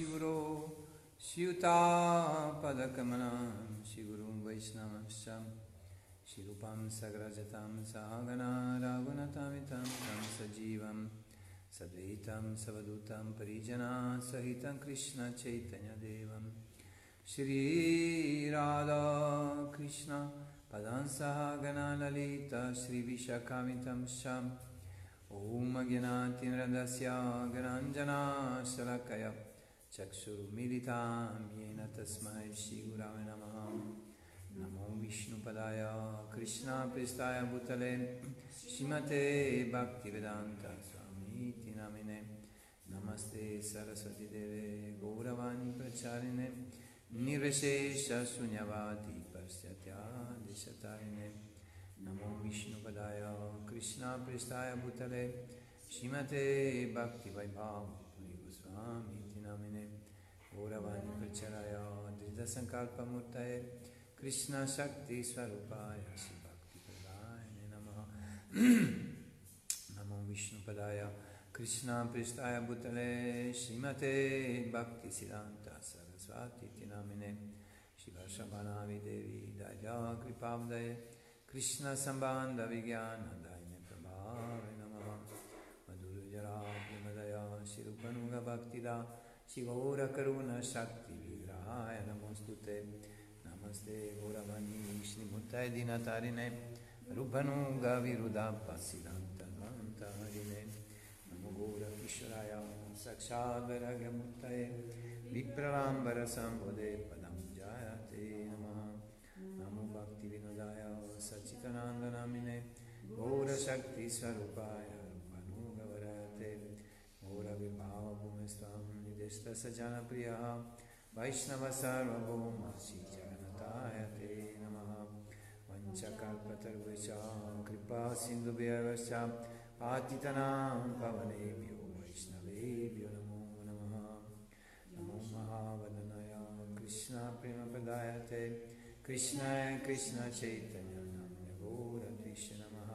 शिवरो स्यूतापदकमलं शिवरुं वैष्णवश्च शिरूपं सग्रजतां सहगना राघुनतामितं तं सजीवं सद्वैतं सवदूतं परिजना सहितं कृष्णचैतन्यदेवं श्रीराधा कृष्ण पदां सहगना ललिता श्रीविशाखामितं शम् ॐ अज्ञातिमृदस्य गणाञ्जनाशलकय चक्षुरुमिलितां येन तस्मै श्रीगुराय नमः नमो विष्णुपदाय कृष्णापृष्ठाय भूतले श्रीमते भक्तिवेदान्त स्वामीति नामिने नमस्ते सरस्वतीदेवे गौरवाणी प्रचारिणे निर्विशेषशून्यवादी पश्यत्यादिशतारिणे नमो विष्णुपदाय कृष्णापृष्ठाय भूतले श्रीमते भक्तिवैभाव namine Goravani Pracharaya Adrita Sankalpa Murtaye Krishna Shakti Swarupaya si Bhakti Pradaya Namaha Namo Vishnu Padaya Krishna Pristaya Bhutale Srimate Bhakti Siddhanta Sarasvati Tinamine Shiva Shabhanavi Devi Daya Kripavdaye Krishna Sambandha Vigyana Daine Prabhave Namaha Madhurya Rabhya Madhaya Shirupanu Bhaktida शिवौरकरुणशक्तिविग्रहाय नमोऽस्तु ते नमस्ते गौरमणि श्रीमूर्तय दिनतारिणे रूपनुगविरुदापसिदान्तहरिणे नमो गौरकिशोराय साक्षाद्वैराग्यमूर्तये विप्रलाम्बरसम्बुधे पदं जायते नमः नमो भक्तिविनोदाय सच्चिदानन्दनामिने गौरशक्तिस्वरूपाय रूपनुगवरते गौरविभावभूमिस्त्वं निदिष्टसजनप्रियः वैष्णवसार्वभौम श्रीजगन्नाथाय ते नमः वञ्चकल्पतरुश्च कृपासिन्धुभ्यश्च पातितनां पवनेभ्यो वैष्णवेभ्यो नमो नमः नमो महावदनाय कृष्णप्रेमप्रदाय ते कृष्णाय कृष्णचैतन्यनाम्य गौरकृष्ण नमः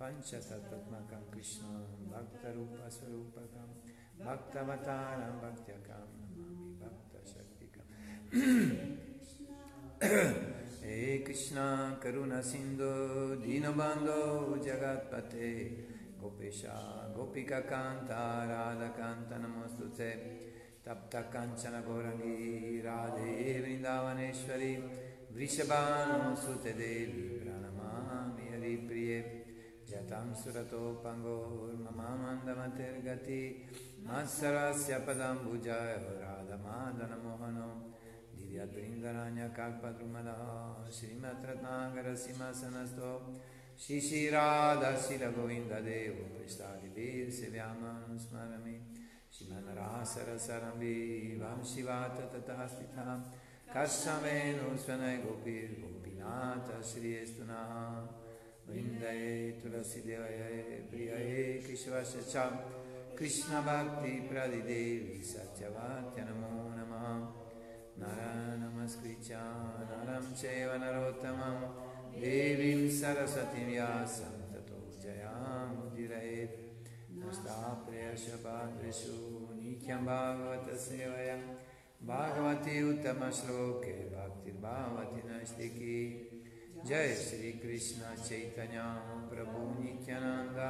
पञ्चतत्त्वात्मकं कृष्णं Bhaktavataram Bhakti Akam Bhakta Shaktikam E Krishna Karuna Sindo Sindhu Dinabandho Jagatpate Gopesha Gopika Kanta Radha Kanta Namastute Tapta Kanchana Gorangi Radhe Vrindavaneshwari Vrishabhanosute Devi Pranamami Hari Priye Jatam Surato Pangor Mamamandamatergati Gati Mansarasya Padambujaya Radhamadana Mohanam Divyadrindaranya Kalpadrumala Srimatratnagara Simasanasto Shri Shri Radha Shri Govinda Devo Pristadi Vir Sevyaman Smarami Shiman Rasara Sarambi Vam Shivata Tatastita Kassameno Svanai Gopir Gopinata Shri Estunaha Vrindaye Tulasi Devaye Priyaye Kishvasya Cham च कृष्णभक्तिप्रदिदेवी सत्यवाक्य नमो नमः नर नमस्कृत्य नरं चैव नरोत्तमं देवीं सरस्वतीं व्यासं ततो जयामुदिरयेत् नष्टाप्रेयशपाद्रेषु नित्यं भागवतसेवया भागवती उत्तमश्लोके भक्तिर्भावति नैष्टिकी जय श्रीकृष्ण चैतन्य प्रभु नित्यानन्द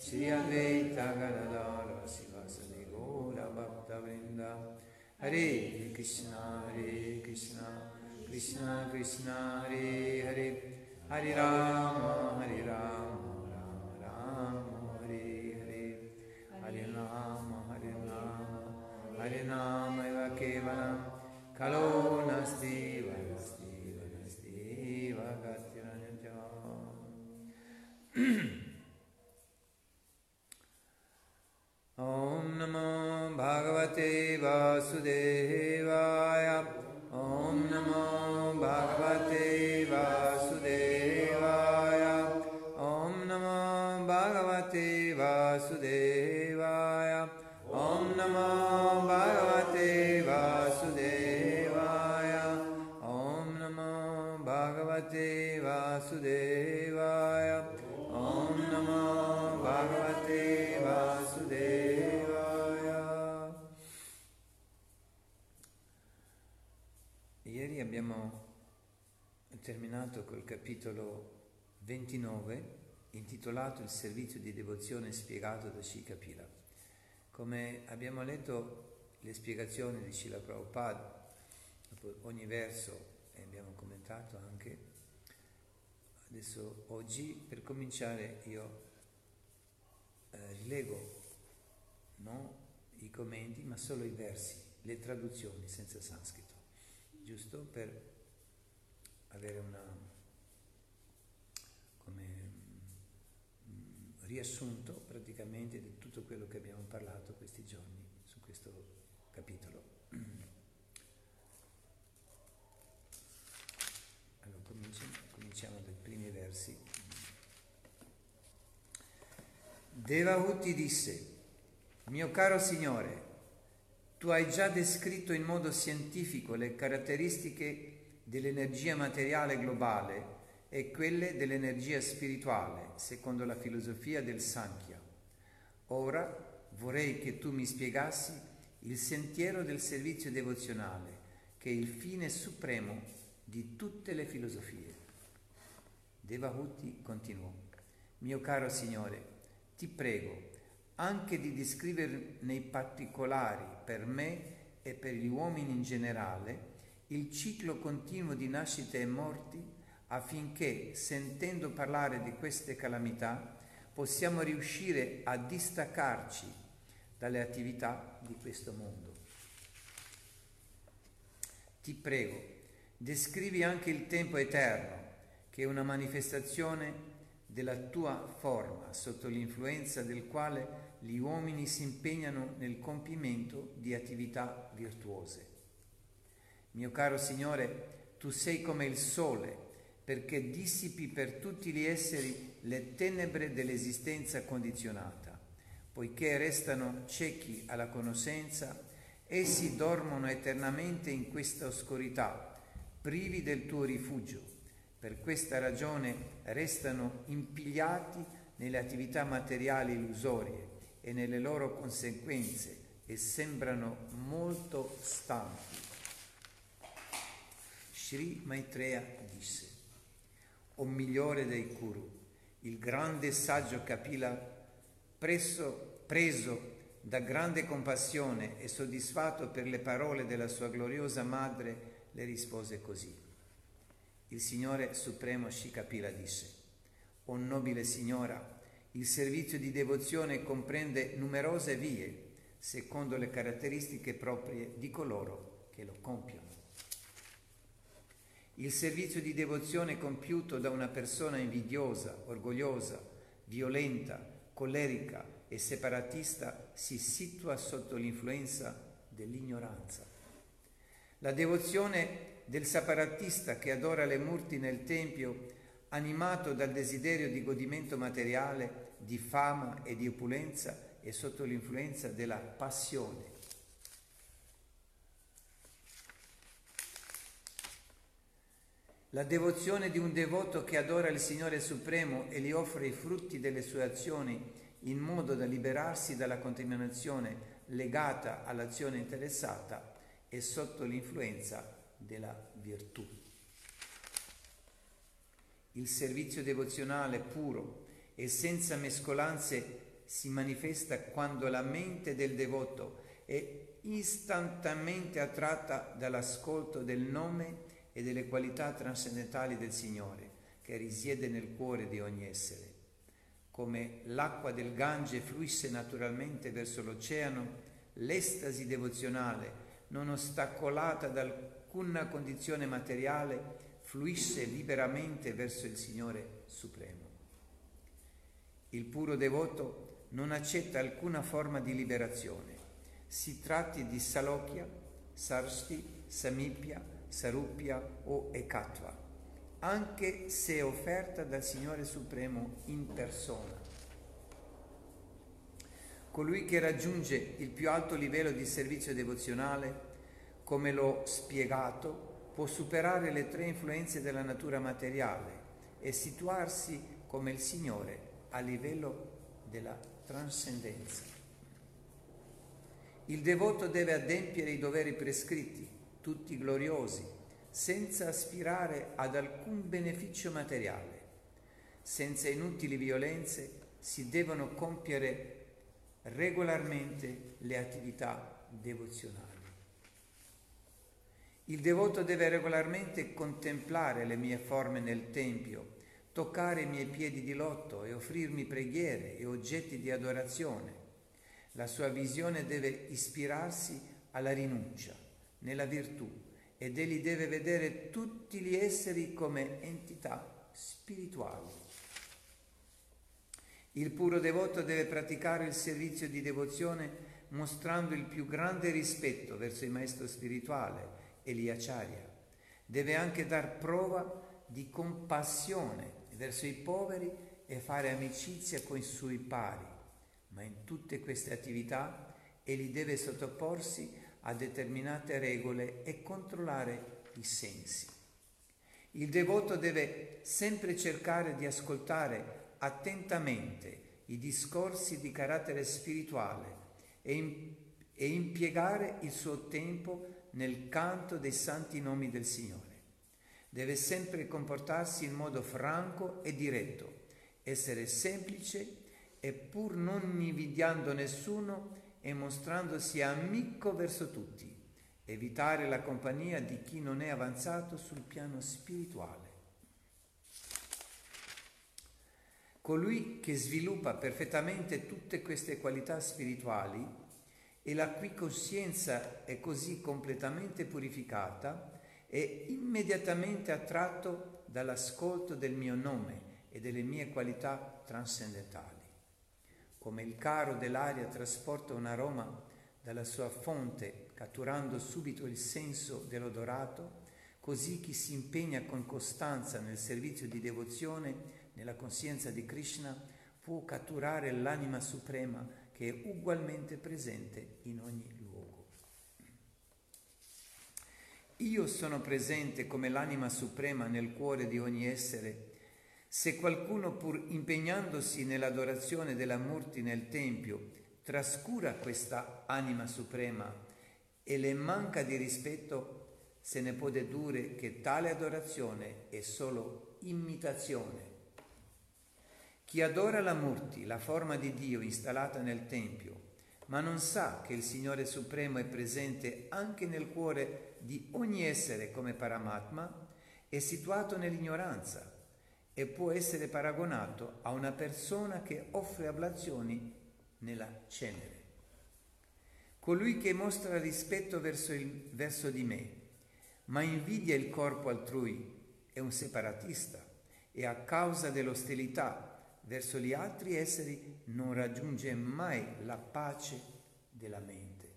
شری ہری شوند ہری کرم ہری رم رام رام ہری ہری ہری رام ہری رام ہری نام کے کلو نستے ॐ नमो भगवते वासुदेवाय ॐ नमो भगवते वासुदेवाय ॐ नमो भगवते वासुदेवाय ॐ नमो भगवते वासुदेवाय ॐ नमो भगवते वासुदेवाय terminato col capitolo 29 intitolato Il servizio di devozione spiegato da Shikapila. Come abbiamo letto le spiegazioni di Shila Prabhupada, ogni verso e abbiamo commentato anche, adesso oggi per cominciare io eh, rilego non i commenti ma solo i versi, le traduzioni senza sanscrito giusto per avere una come um, riassunto praticamente di tutto quello che abbiamo parlato questi giorni su questo capitolo. Allora cominciamo, cominciamo dai primi versi. Devahuti disse, mio caro Signore, tu hai già descritto in modo scientifico le caratteristiche dell'energia materiale globale e quelle dell'energia spirituale, secondo la filosofia del Sankhya. Ora vorrei che tu mi spiegassi il sentiero del servizio devozionale, che è il fine supremo di tutte le filosofie. Devahuti continuò. Mio caro Signore, ti prego, anche di descrivere nei particolari per me e per gli uomini in generale il ciclo continuo di nascite e morti affinché, sentendo parlare di queste calamità, possiamo riuscire a distaccarci dalle attività di questo mondo. Ti prego, descrivi anche il tempo eterno, che è una manifestazione della tua forma, sotto l'influenza del quale gli uomini si impegnano nel compimento di attività virtuose. Mio caro Signore, tu sei come il sole, perché dissipi per tutti gli esseri le tenebre dell'esistenza condizionata. Poiché restano ciechi alla conoscenza, essi dormono eternamente in questa oscurità, privi del tuo rifugio. Per questa ragione restano impigliati nelle attività materiali illusorie e nelle loro conseguenze e sembrano molto stanchi. Sri Maitreya disse, o migliore dei Kuru, il grande saggio Kapila, preso, preso da grande compassione e soddisfatto per le parole della sua gloriosa madre, le rispose così. Il Signore Supremo Shikapila disse, O nobile Signora, il servizio di devozione comprende numerose vie, secondo le caratteristiche proprie di coloro che lo compiono. Il servizio di devozione compiuto da una persona invidiosa, orgogliosa, violenta, collerica e separatista si situa sotto l'influenza dell'ignoranza. La devozione del separatista che adora le murti nel Tempio animato dal desiderio di godimento materiale, di fama e di opulenza e sotto l'influenza della passione. La devozione di un devoto che adora il Signore Supremo e gli offre i frutti delle sue azioni in modo da liberarsi dalla contaminazione legata all'azione interessata è sotto l'influenza della virtù. Il servizio devozionale puro e senza mescolanze si manifesta quando la mente del devoto è istantaneamente attratta dall'ascolto del nome e delle qualità trascendentali del Signore che risiede nel cuore di ogni essere. Come l'acqua del Gange fluisse naturalmente verso l'oceano, l'estasi devozionale, non ostacolata da alcuna condizione materiale, fluisse liberamente verso il Signore Supremo. Il puro devoto non accetta alcuna forma di liberazione, si tratti di Salokya, Sarsti, Samipya, Sarupya o Ekatva, anche se offerta dal Signore Supremo in persona. Colui che raggiunge il più alto livello di servizio devozionale, come l'ho spiegato, può superare le tre influenze della natura materiale e situarsi come il Signore a livello della trascendenza. Il devoto deve adempiere i doveri prescritti, tutti gloriosi, senza aspirare ad alcun beneficio materiale. Senza inutili violenze si devono compiere regolarmente le attività devozionali. Il devoto deve regolarmente contemplare le mie forme nel Tempio, toccare i miei piedi di lotto e offrirmi preghiere e oggetti di adorazione. La sua visione deve ispirarsi alla rinuncia, nella virtù, ed egli deve vedere tutti gli esseri come entità spirituali. Il puro devoto deve praticare il servizio di devozione mostrando il più grande rispetto verso il maestro spirituale Eliacharya. Deve anche dar prova di compassione verso i poveri e fare amicizia con i suoi pari, ma in tutte queste attività egli deve sottoporsi a determinate regole e controllare i sensi. Il devoto deve sempre cercare di ascoltare attentamente i discorsi di carattere spirituale e, e impiegare il suo tempo nel canto dei santi nomi del Signore. Deve sempre comportarsi in modo franco e diretto, essere semplice e pur non invidiando nessuno e mostrandosi amico verso tutti, evitare la compagnia di chi non è avanzato sul piano spirituale. Colui che sviluppa perfettamente tutte queste qualità spirituali e la cui coscienza è così completamente purificata è immediatamente attratto dall'ascolto del mio nome e delle mie qualità trascendentali. Come il caro dell'aria trasporta un aroma dalla sua fonte, catturando subito il senso dell'odorato, così chi si impegna con costanza nel servizio di devozione, nella coscienza di Krishna, può catturare l'anima suprema che è ugualmente presente in ogni luogo. Io sono presente come l'anima suprema nel cuore di ogni essere. Se qualcuno, pur impegnandosi nell'adorazione della Murti nel Tempio, trascura questa anima suprema e le manca di rispetto, se ne può dedurre che tale adorazione è solo imitazione. Chi adora la Murti, la forma di Dio installata nel Tempio, ma non sa che il Signore Supremo è presente anche nel cuore di ogni essere come Paramatma, è situato nell'ignoranza e può essere paragonato a una persona che offre ablazioni nella cenere. Colui che mostra rispetto verso, il, verso di me, ma invidia il corpo altrui, è un separatista e a causa dell'ostilità verso gli altri esseri non raggiunge mai la pace della mente.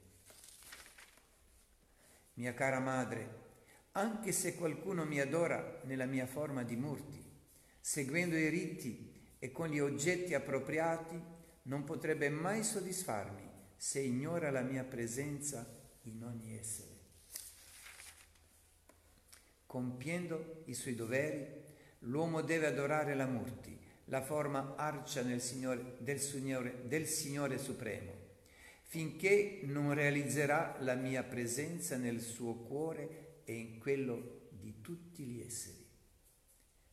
Mia cara madre, anche se qualcuno mi adora nella mia forma di murti, seguendo i riti e con gli oggetti appropriati, non potrebbe mai soddisfarmi se ignora la mia presenza in ogni essere. Compiendo i suoi doveri, l'uomo deve adorare la Murti, la forma arcia Signore, del, Signore, del Signore Supremo, finché non realizzerà la mia presenza nel suo cuore e in quello di tutti gli esseri.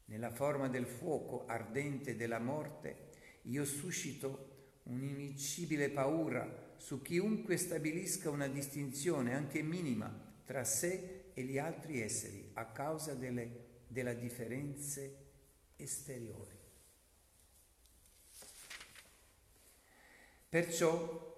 Nella forma del fuoco ardente della morte, io suscito un'invincibile paura su chiunque stabilisca una distinzione anche minima tra sé e gli altri esseri a causa delle, delle differenze esteriori. Perciò,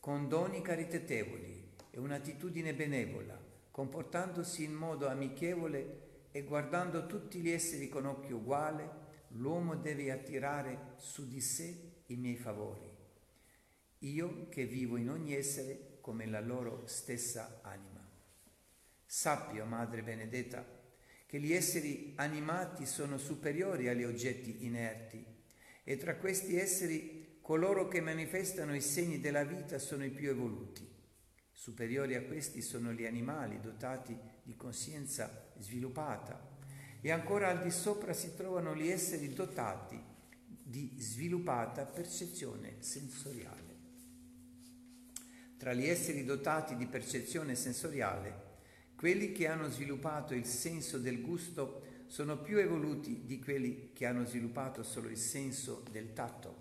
con doni caritatevoli e un'attitudine benevola, comportandosi in modo amichevole e guardando tutti gli esseri con occhio uguale, l'uomo deve attirare su di sé i miei favori. Io che vivo in ogni essere come la loro stessa anima. Sappio, Madre Benedetta, che gli esseri animati sono superiori agli oggetti inerti e tra questi esseri Coloro che manifestano i segni della vita sono i più evoluti. Superiori a questi sono gli animali dotati di coscienza sviluppata e ancora al di sopra si trovano gli esseri dotati di sviluppata percezione sensoriale. Tra gli esseri dotati di percezione sensoriale Quelli che hanno sviluppato il senso del gusto sono più evoluti di quelli che hanno sviluppato solo il senso del tatto,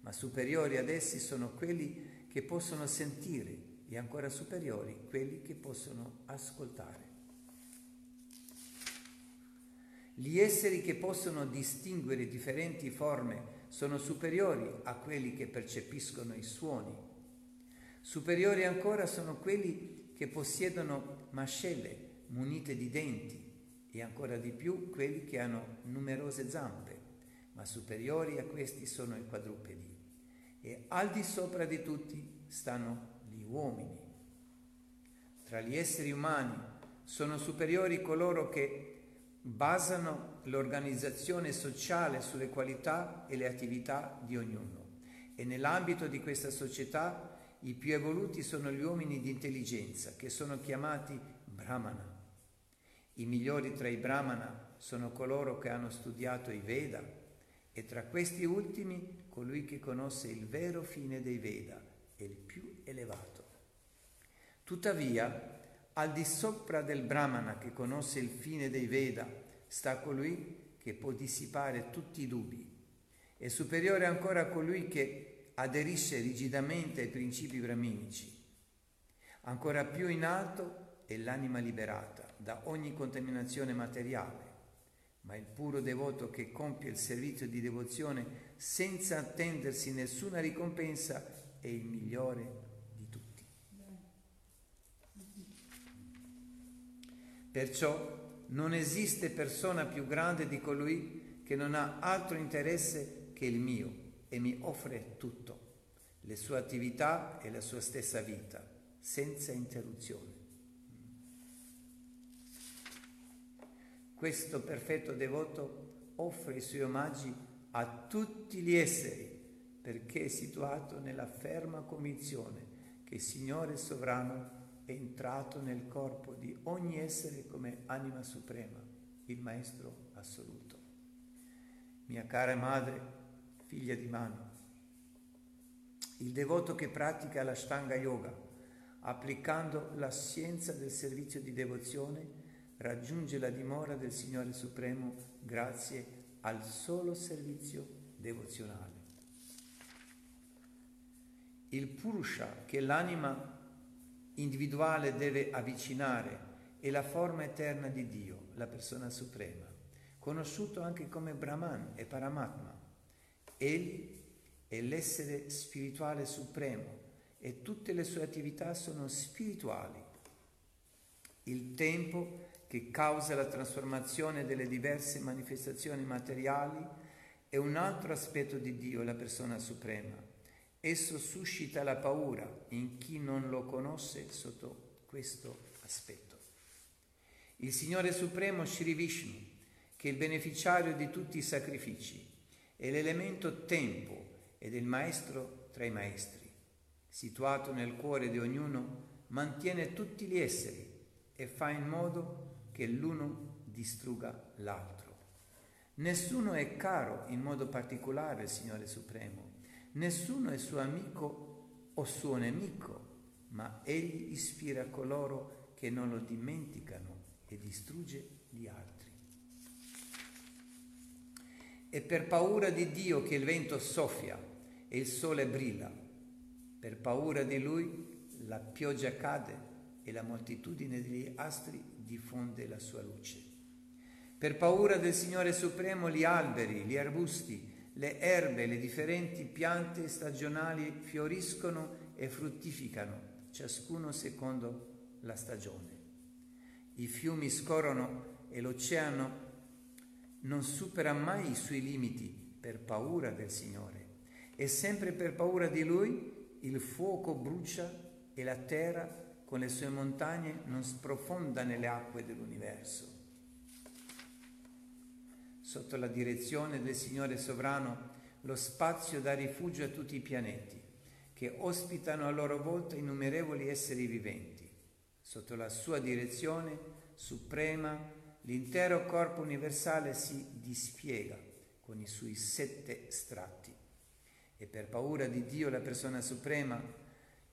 ma superiori ad essi sono quelli che possono sentire e ancora superiori quelli che possono ascoltare. Gli esseri che possono distinguere differenti forme sono superiori a quelli che percepiscono i suoni. Superiori ancora sono quelli che possiedono mascelle munite di denti e ancora di più quelli che hanno numerose zampe, ma superiori a questi sono i quadrupedi. E al di sopra di tutti stanno gli uomini. Tra gli esseri umani sono superiori coloro che basano l'organizzazione sociale sulle qualità e le attività di ognuno. E nell'ambito di questa società i più evoluti sono gli uomini di intelligenza, che sono chiamati Brahmana. I migliori tra i Brahmana sono coloro che hanno studiato i Veda e tra questi ultimi colui che conosce il vero fine dei Veda e il più elevato. Tuttavia, al di sopra del Brahmana che conosce il fine dei Veda sta colui che può dissipare tutti i dubbi. È superiore ancora a colui che aderisce rigidamente ai principi brahminici. Ancora più in alto è l'anima liberata da ogni contaminazione materiale, ma il puro devoto che compie il servizio di devozione senza attendersi nessuna ricompensa è il migliore di tutti. Perciò non esiste persona più grande di colui che non ha altro interesse che il mio e mi offre tutto, le sue attività e la sua stessa vita, senza interruzione. Questo perfetto devoto offre i suoi omaggi a tutti gli esseri perché è situato nella ferma convinzione che il Signore sovrano è entrato nel corpo di ogni essere come anima suprema, il Maestro assoluto. Mia cara madre, figlia di Manu, il devoto che pratica la Shtanga Yoga, applicando la scienza del servizio di devozione, raggiunge la dimora del Signore Supremo grazie al solo servizio devozionale. Il Purusha che l'anima individuale deve avvicinare è la forma eterna di Dio, la persona suprema, conosciuto anche come Brahman e Paramatma. Egli è l'essere spirituale supremo e tutte le sue attività sono spirituali. Il tempo che causa la trasformazione delle diverse manifestazioni materiali, è un altro aspetto di Dio, la persona suprema. Esso suscita la paura in chi non lo conosce sotto questo aspetto. Il Signore Supremo Shri Vishnu, che è il beneficiario di tutti i sacrifici, è l'elemento tempo ed è il maestro tra i maestri. Situato nel cuore di ognuno, mantiene tutti gli esseri e fa in modo che l'uno distrugga l'altro. Nessuno è caro in modo particolare il Signore Supremo, nessuno è suo amico o suo nemico, ma Egli ispira coloro che non lo dimenticano e distrugge gli altri. È per paura di Dio che il vento soffia e il sole brilla. Per paura di Lui la pioggia cade e la moltitudine degli astri diffonde la sua luce. Per paura del Signore Supremo gli alberi, gli arbusti, le erbe, le differenti piante stagionali fioriscono e fruttificano, ciascuno secondo la stagione. I fiumi scorrono e l'oceano non supera mai i suoi limiti per paura del Signore. E sempre per paura di Lui il fuoco brucia e la terra con le sue montagne non sprofonda nelle acque dell'universo. Sotto la direzione del Signore sovrano, lo spazio dà rifugio a tutti i pianeti, che ospitano a loro volta innumerevoli esseri viventi. Sotto la sua direzione suprema, l'intero corpo universale si dispiega con i suoi sette strati. E per paura di Dio, la persona suprema,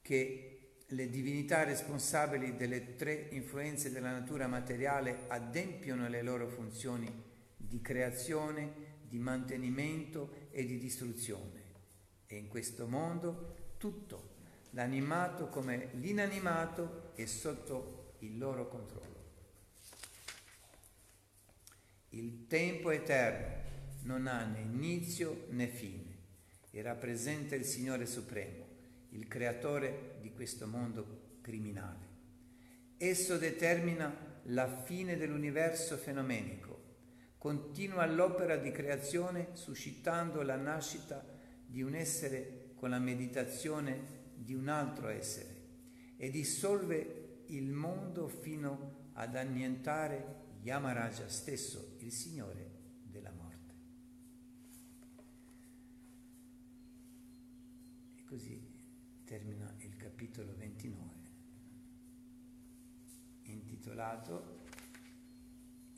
che le divinità responsabili delle tre influenze della natura materiale adempiono le loro funzioni di creazione, di mantenimento e di distruzione. E in questo mondo tutto, l'animato come l'inanimato, è sotto il loro controllo. Il tempo eterno non ha né inizio né fine e rappresenta il Signore Supremo, il creatore di questo mondo criminale. Esso determina la fine dell'universo fenomenico, continua l'opera di creazione suscitando la nascita di un essere con la meditazione di un altro essere e dissolve il mondo fino ad annientare Yamaraja stesso, il Signore della morte. E così termina il capitolo 29, intitolato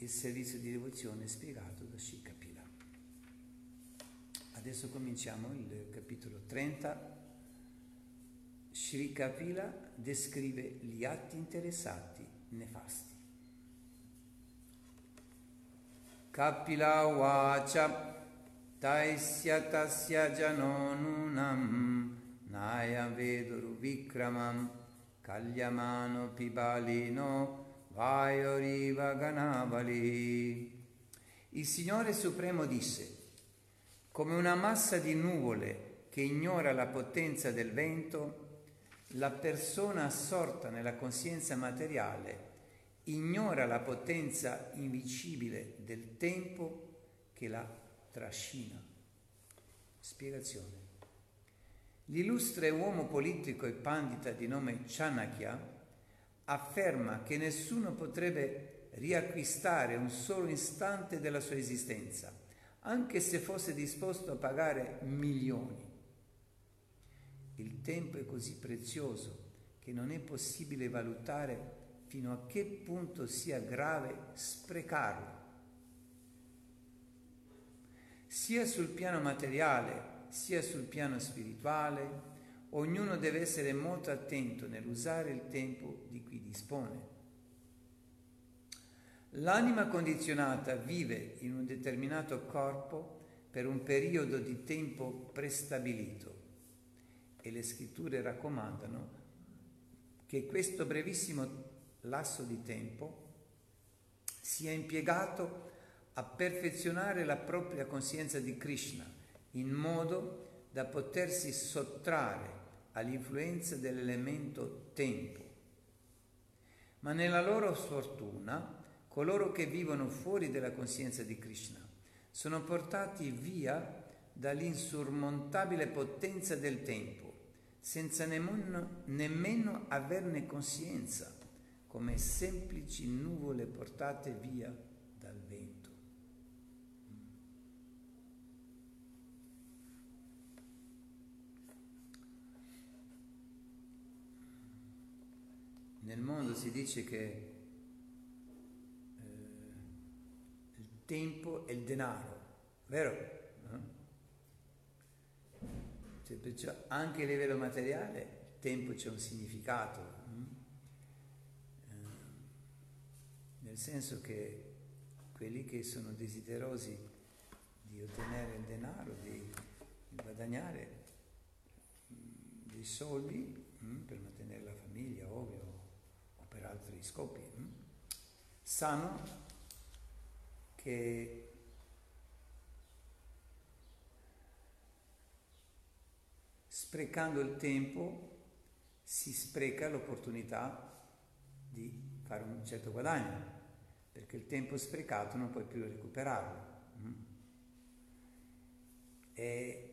il servizio di devozione spiegato da Shikapila. Adesso cominciamo il capitolo 30. Sri Kapila descrive gli atti interessati nefasti. Kapila Wacha Taisya Tasya Janonunam Naya vedoru Vikramam Kalyamano Pibalino vaioриva ganavali. Il Signore Supremo disse, come una massa di nuvole che ignora la potenza del vento, la persona assorta nella coscienza materiale ignora la potenza invisibile del tempo che la trascina. Spiegazione. L'illustre uomo politico e pandita di nome Chanakya afferma che nessuno potrebbe riacquistare un solo istante della sua esistenza, anche se fosse disposto a pagare milioni. Il tempo è così prezioso che non è possibile valutare fino a che punto sia grave sprecarlo. Sia sul piano materiale, sia sul piano spirituale, ognuno deve essere molto attento nell'usare il tempo di cui dispone. L'anima condizionata vive in un determinato corpo per un periodo di tempo prestabilito e le scritture raccomandano che questo brevissimo lasso di tempo sia impiegato a perfezionare la propria coscienza di Krishna in modo da potersi sottrarre all'influenza dell'elemento tempo. Ma nella loro sfortuna, coloro che vivono fuori dalla coscienza di Krishna sono portati via dall'insurmontabile potenza del tempo, senza nemmeno, nemmeno averne coscienza come semplici nuvole portate via dal vento. Nel mondo si dice che eh, il tempo è il denaro, vero? No? Cioè, perciò anche a livello materiale il tempo c'è un significato, nel senso che quelli che sono desiderosi di ottenere il denaro, di, guadagnare mm, dei soldi mm, per mantenere la famiglia, o altri scopi, mm, sanno che sprecando il tempo si spreca l'opportunità di fare un certo guadagno perché il tempo sprecato non puoi più recuperarlo. Mm? E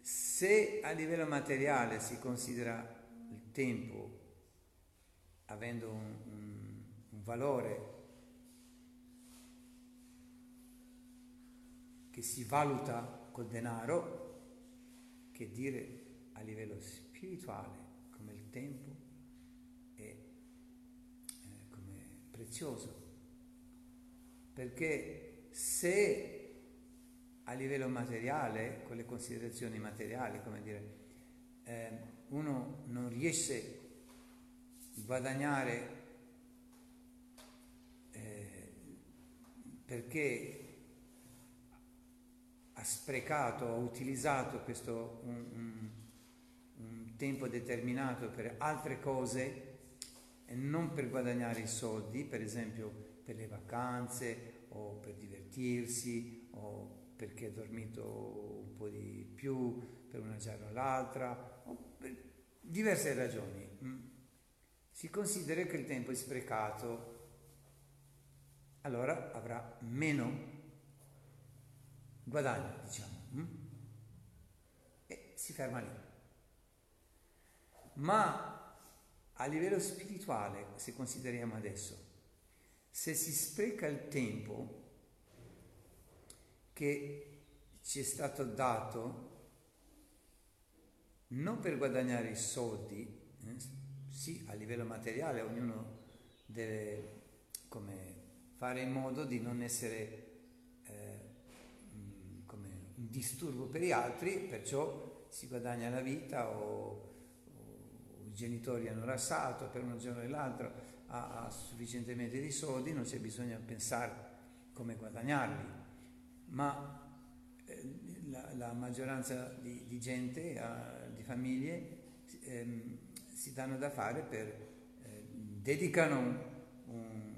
se a livello materiale si considera il tempo avendo un, un, un valore che si valuta col denaro, che dire a livello spirituale come il tempo prezioso, perché se a livello materiale, con le considerazioni materiali, come dire, eh, uno non riesce a guadagnare eh, perché ha sprecato, ha utilizzato questo un, un, un tempo determinato per altre cose e non per guadagnare i soldi, per esempio per le vacanze o per divertirsi o perché ha dormito un po' di più per una giornata o l'altra, o per diverse ragioni. Si considera che il tempo è sprecato, allora avrà meno guadagno, diciamo, mm? e si ferma lì. Ma a livello spirituale, se consideriamo adesso, se si spreca il tempo che ci è stato dato non per guadagnare i soldi, eh, sì, a livello materiale ognuno deve come, fare in modo di non essere disturbo per gli altri, perciò si guadagna la vita o, o i genitori hanno rassato per un giorno e l'altro, ha, ha sufficientemente di soldi, non c'è bisogno di pensare come guadagnarli, ma eh, la, la, maggioranza di, di gente, eh, di famiglie, eh, si danno da fare per, eh, dedicano un,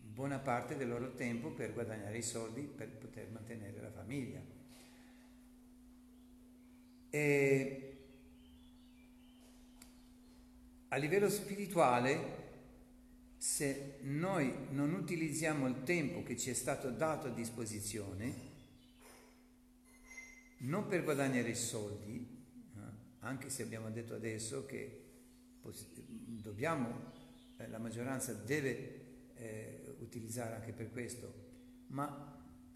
buona parte del loro tempo per guadagnare i soldi per poter mantenere la famiglia. E a livello spirituale, se noi non utilizziamo il tempo che ci è stato dato a disposizione, non per guadagnare i soldi, anche se abbiamo detto adesso che dobbiamo, eh, la maggioranza deve eh, utilizzare anche per questo, ma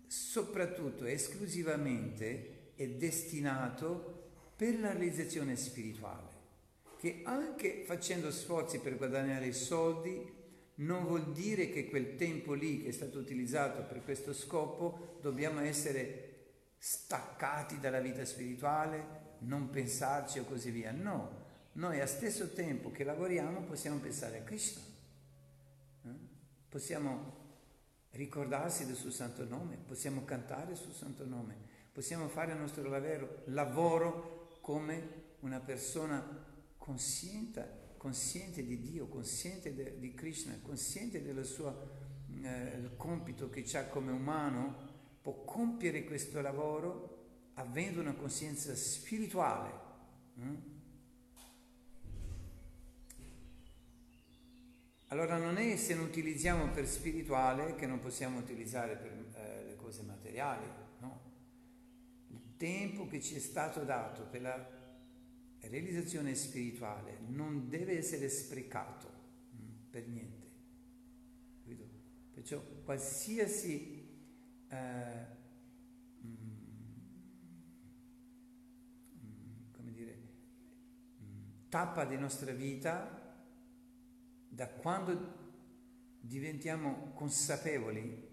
soprattutto esclusivamente è destinato per la realizzazione spirituale, che anche facendo sforzi per guadagnare i soldi non vuol dire che quel tempo lì che è stato utilizzato per questo scopo dobbiamo essere staccati dalla vita spirituale, non pensarci o così via. No, noi a stesso tempo che lavoriamo possiamo pensare a Krishna possiamo ricordarsi del suo santo nome, possiamo cantare il suo santo nome, possiamo fare il nostro lavoro, lavoro come una persona consciente, consciente di Dio, consciente de, di Krishna, consciente del suo eh, compito che ha come umano, può compiere questo lavoro avendo una coscienza spirituale. Hm? Allora non è se non utilizziamo per spirituale che non possiamo utilizzare per eh, le cose materiali, no. Il tempo che ci è stato dato per la realizzazione spirituale non deve essere sprecato mm, per niente. Perciò qualsiasi eh, mh, mm, mm, come dire, tappa di nostra vita da quando diventiamo consapevoli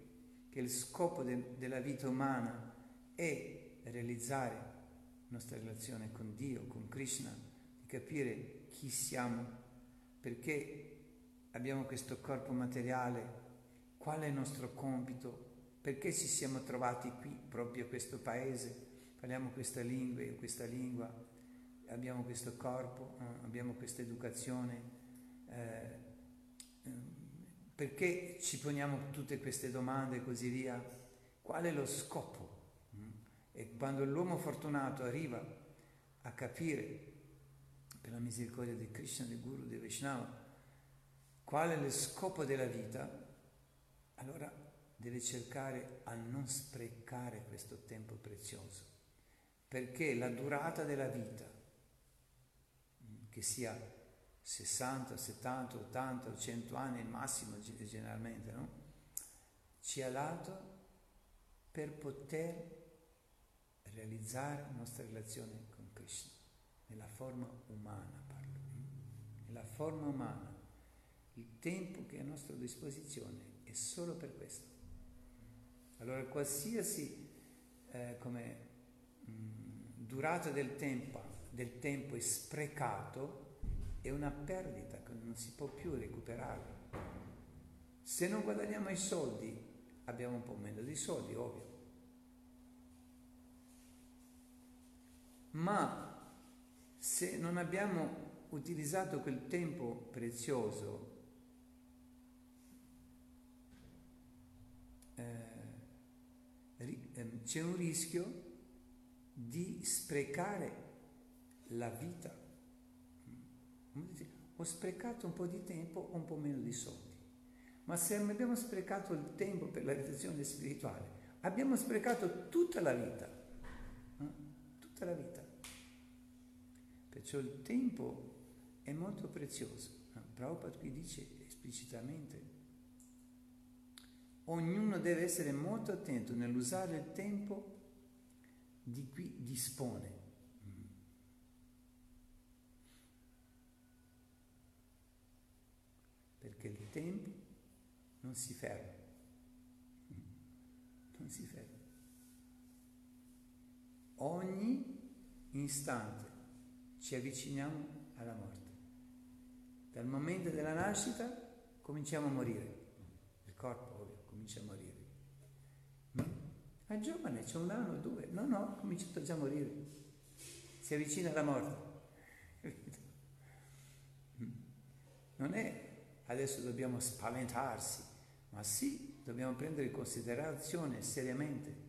che il scopo de- della vita umana è realizzare la nostra relazione con Dio, con Krishna, di capire chi siamo, perché abbiamo questo corpo materiale, qual è il nostro compito, perché ci siamo trovati qui, proprio a questo paese, parliamo questa lingua, questa lingua, abbiamo questo corpo, eh, abbiamo questa educazione. Eh, perché ci poniamo tutte queste domande e così via? Qual è lo scopo? E quando l'uomo fortunato arriva a capire, per la misericordia di Krishna, di Guru, di Vaishnava, qual è lo scopo della vita, allora deve cercare a non sprecare questo tempo prezioso, perché la durata della vita, che sia 60, 70, 80 o 100 anni il massimo generalmente, no? Ci ha dato per poter realizzare la nostra relazione con Krishna, nella forma umana parlo, nella forma umana. Il tempo che è a nostra disposizione è solo per questo. Allora qualsiasi eh, come, mh, mm, durata del tempo, del tempo è sprecato è una perdita che non si può più recuperare. Se non guadagniamo i soldi, abbiamo un po' meno di soldi, ovvio. Ma se non abbiamo utilizzato quel tempo prezioso, eh, ehm, c'è un rischio di sprecare la vita. Ho sprecato un po' di tempo un po' meno di soldi. Ma se abbiamo sprecato il tempo per la riflessione spirituale, abbiamo sprecato tutta la vita. Eh? Tutta la vita. Perciò il tempo è molto prezioso. Prabhupada qui dice esplicitamente, ognuno deve essere molto attento nell'usare il tempo di cui dispone. Perché il tempo non si ferma, non si ferma. Ogni istante ci avviciniamo alla morte. Dal momento della nascita cominciamo a morire, il corpo ovvio comincia a morire. È giovane, c'è un anno due. No, no, ha cominciato già a morire. Si avvicina alla morte. Non è adesso dobbiamo spaventarsi, ma sì, dobbiamo prendere in considerazione seriamente.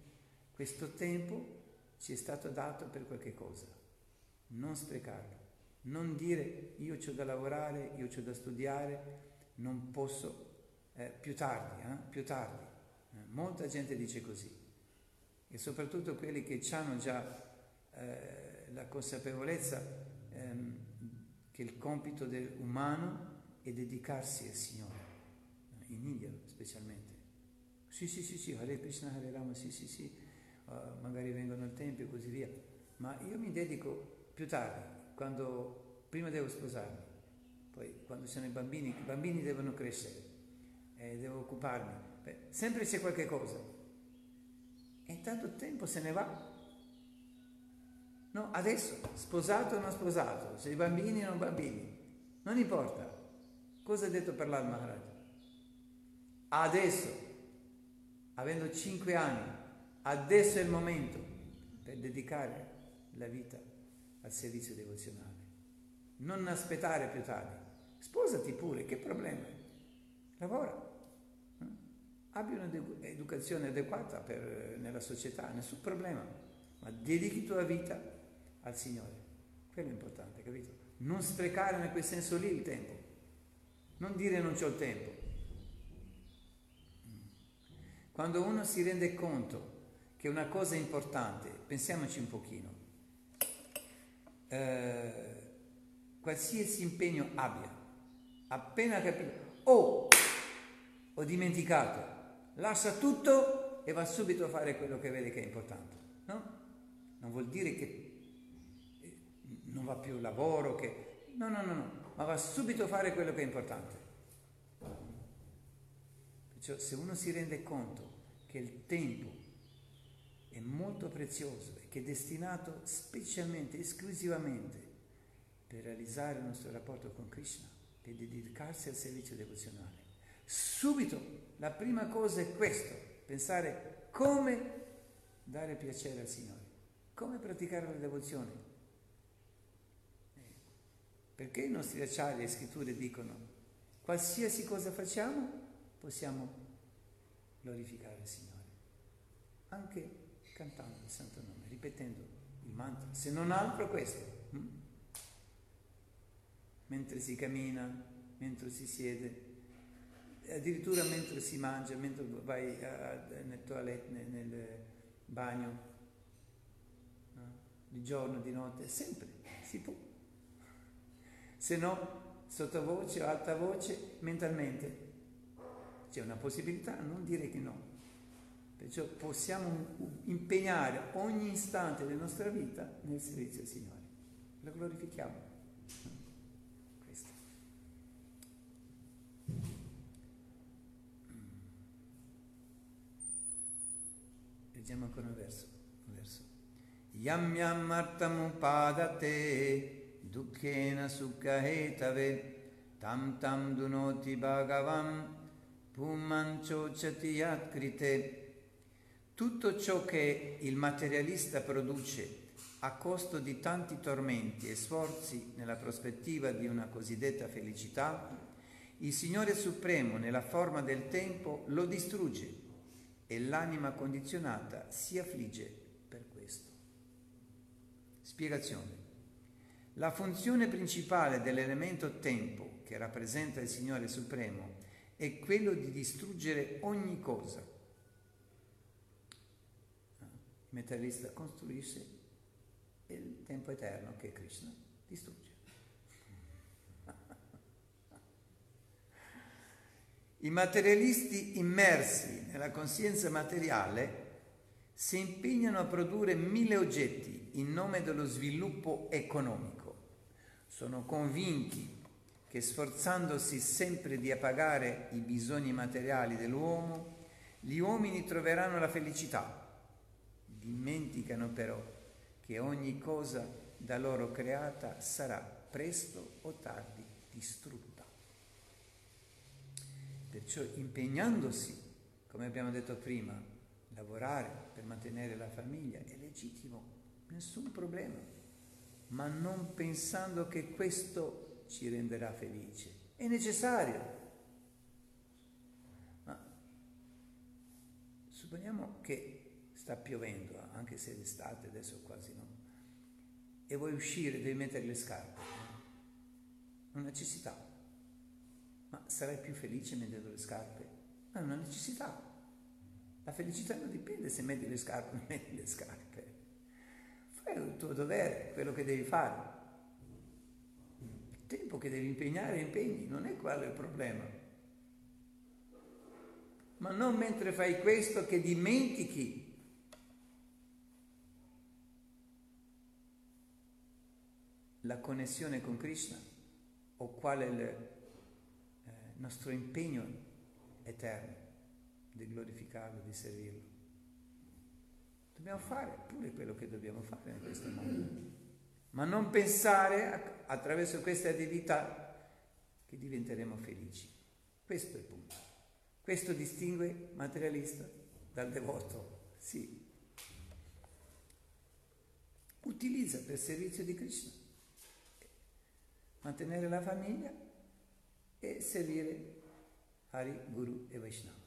Questo tempo ci è stato dato per qualche cosa. Non sprecarlo. Non dire io ho da lavorare, io ho da studiare, non posso, eh, più tardi, eh, più tardi. Eh, molta gente dice così e soprattutto quelli che hanno già eh, la consapevolezza ehm, che il compito umano è dedicarsi al Signore, in India specialmente. Sì, sì, sì, sì, Hare Krishna, Hare Rama, sì, sì, sì, uh, magari vengono al Tempio e così via, ma io mi dedico più tardi, quando prima devo sposarmi, poi quando sono i bambini, i bambini devono crescere, eh, devo occuparmi, Beh, sempre c'è qualche cosa, e intanto il tempo se ne va. No, adesso, sposato o non sposato, se i bambini o non bambini, non importa. Cosa ha detto per l'Al Maharaj? Adesso, avendo cinque anni, adesso è il momento per dedicare la vita al servizio devozionale. Non aspettare più tardi. Sposati pure, che problema? Lavora abbia un'educazione adeguata per, nella società, nessun problema, ma dedichi tua vita al Signore. Quello è importante, capito? Non sprecare in quel senso lì il tempo, non dire non c'ho il tempo. Quando uno si rende conto che una cosa è importante, pensiamoci un pochino, eh, qualsiasi impegno abbia, appena capito, oh, ho dimenticato, lascia tutto e va subito a fare quello che vede che è importante. No? Non vuol dire che non va più al lavoro, che... No, no, no, no, ma va subito a fare quello che è importante. Perciò se uno si rende conto che il tempo è molto prezioso e che è destinato specialmente, esclusivamente per realizzare il nostro rapporto con Krishna, per dedicarsi al servizio devozionale, subito la prima cosa è questo, pensare come dare piacere al Signore, come praticare la devozione. Perché i nostri acciari e scritture dicono qualsiasi cosa facciamo possiamo glorificare il Signore, anche cantando il Santo Nome, ripetendo il mantra, se non altro questo. Hm? Mentre si cammina, mentre si siede, addirittura mentre si mangia, mentre vai a, a, nel toilet, nel, nel bagno, no? di giorno, di notte, sempre si può. Se no, sottovoce o alta voce, mentalmente. C'è una possibilità, non dire che no. Perciò possiamo impegnare ogni istante della nostra vita nel servizio al Signore. Lo glorifichiamo. Leggiamo ancora un verso. Un verso. Yam yam artamupadate dukkhena sukhahetave tam tam dunoti bhagavam pumanchochati yatkrite. Tutto ciò che il materialista produce a costo di tanti tormenti e sforzi nella prospettiva di una cosiddetta felicità, il Signore Supremo nella forma del tempo lo distrugge e l'anima condizionata si affligge per questo. Spiegazione. La funzione principale dell'elemento tempo che rappresenta il Signore Supremo è quello di distruggere ogni cosa. Il materialista costruisce il tempo eterno che Krishna distrugge. I materialisti immersi nella coscienza materiale si impegnano a produrre mille oggetti in nome dello sviluppo economico. Sono convinti che sforzandosi sempre di appagare i bisogni materiali dell'uomo, gli uomini troveranno la felicità. Dimenticano però che ogni cosa da loro creata sarà presto o tardi distrutta. Perciò impegnandosi, come abbiamo detto prima, lavorare per mantenere la famiglia è legittimo, nessun problema, ma non pensando che questo ci renderà felici. È necessario. Ma supponiamo che sta piovendo, anche se è d'estate, adesso quasi no, e vuoi uscire, devi mettere le scarpe. Una necessità. Ma sarai più felice mettendo le scarpe? È una necessità. La felicità non dipende se metti le scarpe o non metti le scarpe. Fai il tuo dovere, quello che devi fare. Il tempo che devi impegnare, impegni, non è quello il problema. Ma non mentre fai questo che dimentichi la connessione con Krishna o qual è il eh, nostro impegno eterno di glorificarlo, di servirlo. Dobbiamo fare pure quello che dobbiamo fare in questo mondo, ma non pensare attraverso queste attività che diventeremo felici. Questo è il punto. Questo distingue materialista dal devoto. Sì. Utilizza per servizio di Krishna mantenere la famiglia e servire Hari, Guru e Vaishnava.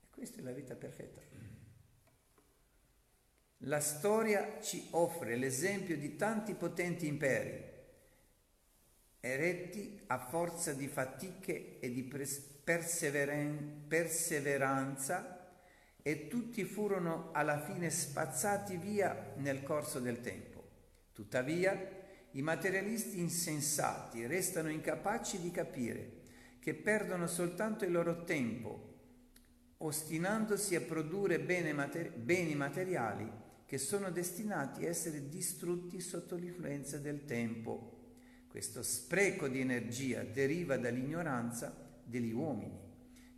E questa è la vita perfetta. La storia ci offre l'esempio di tanti potenti imperi, eretti a forza di fatiche e di perseveren- perseveranza e tutti furono alla fine spazzati via nel corso del tempo. Tuttavia, i materialisti insensati restano incapaci di capire che perdono soltanto il loro tempo ostinandosi a produrre beni, materiali che sono destinati a essere distrutti sotto l'influenza del tempo. Questo spreco di energia deriva dall'ignoranza degli uomini,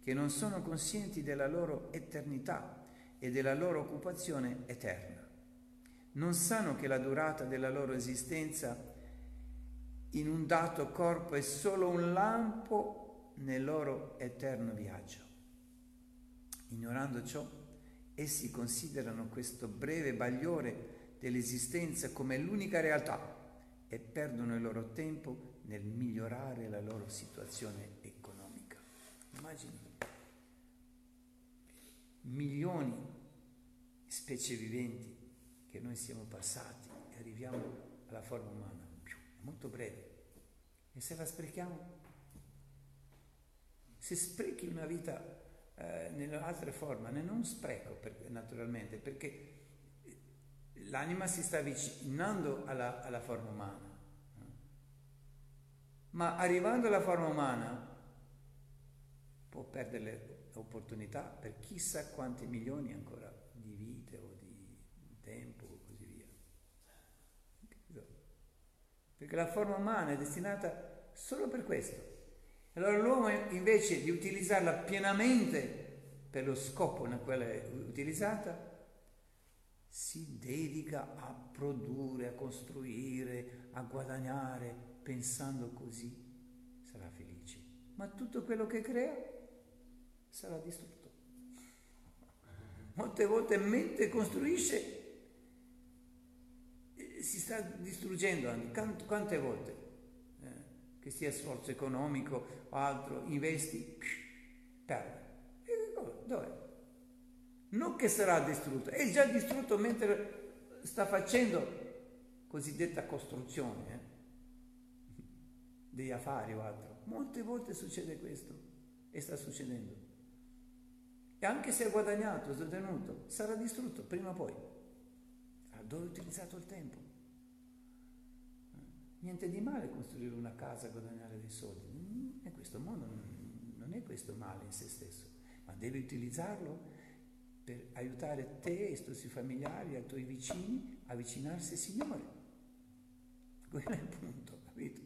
che non sono conscienti della loro eternità e della loro occupazione eterna non sanno che la durata della loro esistenza in un dato corpo è solo un lampo nel loro eterno viaggio. Ignorando ciò, essi considerano questo breve bagliore dell'esistenza come l'unica realtà e perdono il loro tempo nel migliorare la loro situazione economica. Immagini milioni di specie viventi che noi siamo passati e arriviamo alla forma umana, è molto breve. E se la sprechiamo? Se sprechi una vita eh, nell'altra forma, non spreco per, naturalmente, perché l'anima si sta avvicinando alla, alla forma umana. Ma arrivando alla forma umana può perdere l'opportunità per chissà quanti milioni ancora di vite o tempo e così via. Perché la forma umana è destinata solo per questo. Allora l'uomo invece di utilizzarla pienamente per lo scopo nel quale è utilizzata, si dedica a produrre, a costruire, a guadagnare, pensando così, sarà felice. Ma tutto quello che crea sarà distrutto. Molte volte mentre costruisce si sta distruggendo anche. Quante volte? Che sia sforzo economico o altro, investi, perde. Dov'è? non che sarà distrutto, è già distrutto mentre sta facendo cosiddetta costruzione eh? degli affari o altro. Molte volte succede questo e sta succedendo. E anche se ha guadagnato, è sarà distrutto prima o poi. Dove ha utilizzato il tempo? Niente di male costruire una casa e guadagnare dei soldi. E questo mondo non è questo male in se stesso, ma devi utilizzarlo per aiutare te, i tuoi familiari, i tuoi vicini a avvicinarsi al Signore. Quello è il punto, capito?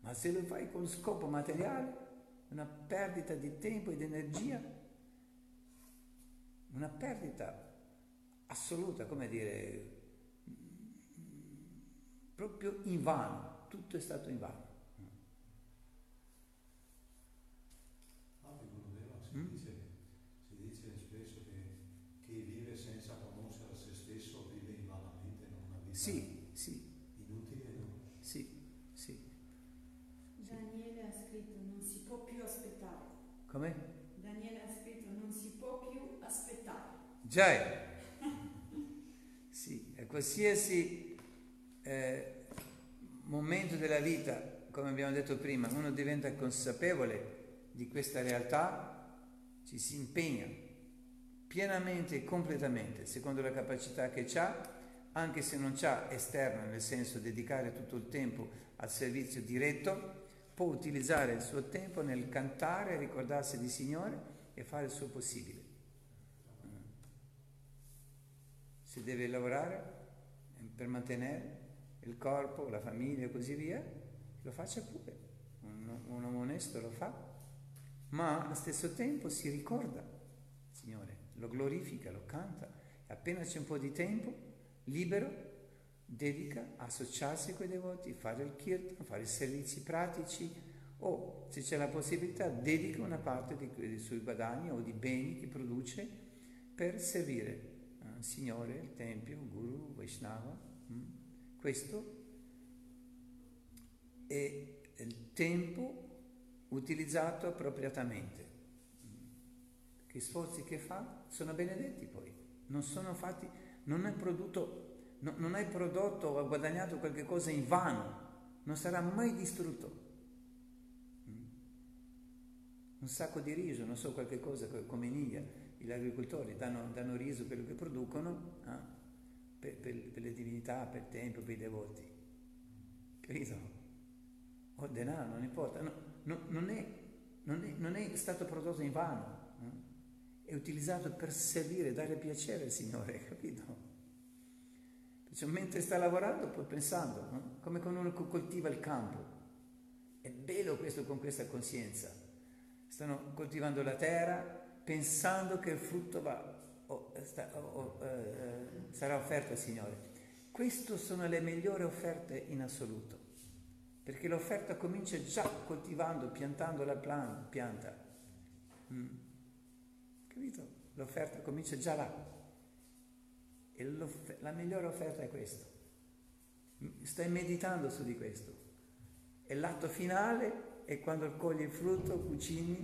Ma se lo fai con scopo materiale, una perdita di tempo e di energia, una perdita assoluta, come dire, proprio in vano, tutto è stato in vano. Sì, sì. Inutile no? Sì, sì. Daniele ha scritto non si può più aspettare. Come? Daniele ha scritto non si può più aspettare. Già. Sì, e qualsiasi eh, momento della vita, come abbiamo detto prima, uno diventa consapevole di questa realtà, ci si impegna pienamente e completamente, secondo la capacità che ha anche se non c'ha esterno, nel senso dedicare tutto il tempo al servizio diretto, può utilizzare il suo tempo nel cantare, ricordarsi di Signore e fare il suo possibile. Se deve lavorare per mantenere il corpo, la famiglia e così via, lo faccia pure. Un, un uomo onesto lo fa, ma allo stesso tempo si ricorda, Signore, lo glorifica, lo canta. E appena c'è un po' di tempo, libero, dedica a associarsi con i devoti, fare il kirtan, fare i servizi pratici o, se c'è la possibilità, dedica una parte di, dei suoi guadagni o di beni che produce per servire il eh, Signore, il Tempio, il Guru, Vaishnava. Questo è il tempo utilizzato appropriatamente. Che sforzi che fa sono benedetti poi, non sono fatti non hai prodotto, no, non hai prodotto o guadagnato qualche cosa in vano, non sarà mai distrutto. Un sacco di riso, non so, qualche cosa come in India, gli agricoltori danno, danno riso quello che producono eh, per, per, per, le divinità, per il tempo, per i devoti. Capito? O denaro, non importa, no, no, non, è, non, è, non, è, stato prodotto in vano è utilizzato per servire, dare piacere al Signore, capito? Perciò mentre sta lavorando, poi pensando, no? come quando uno coltiva il campo. È bello questo con questa coscienza. Stanno coltivando la terra pensando che il frutto va, oh, sta, oh, eh, sarà offerto al Signore. Queste sono le migliori offerte in assoluto, perché l'offerta comincia già coltivando, piantando la pianta. Mm. Capito? L'offerta comincia già là. E la migliore offerta è questa. Stai meditando su di questo. E l'atto finale è quando cogli il frutto, cucini,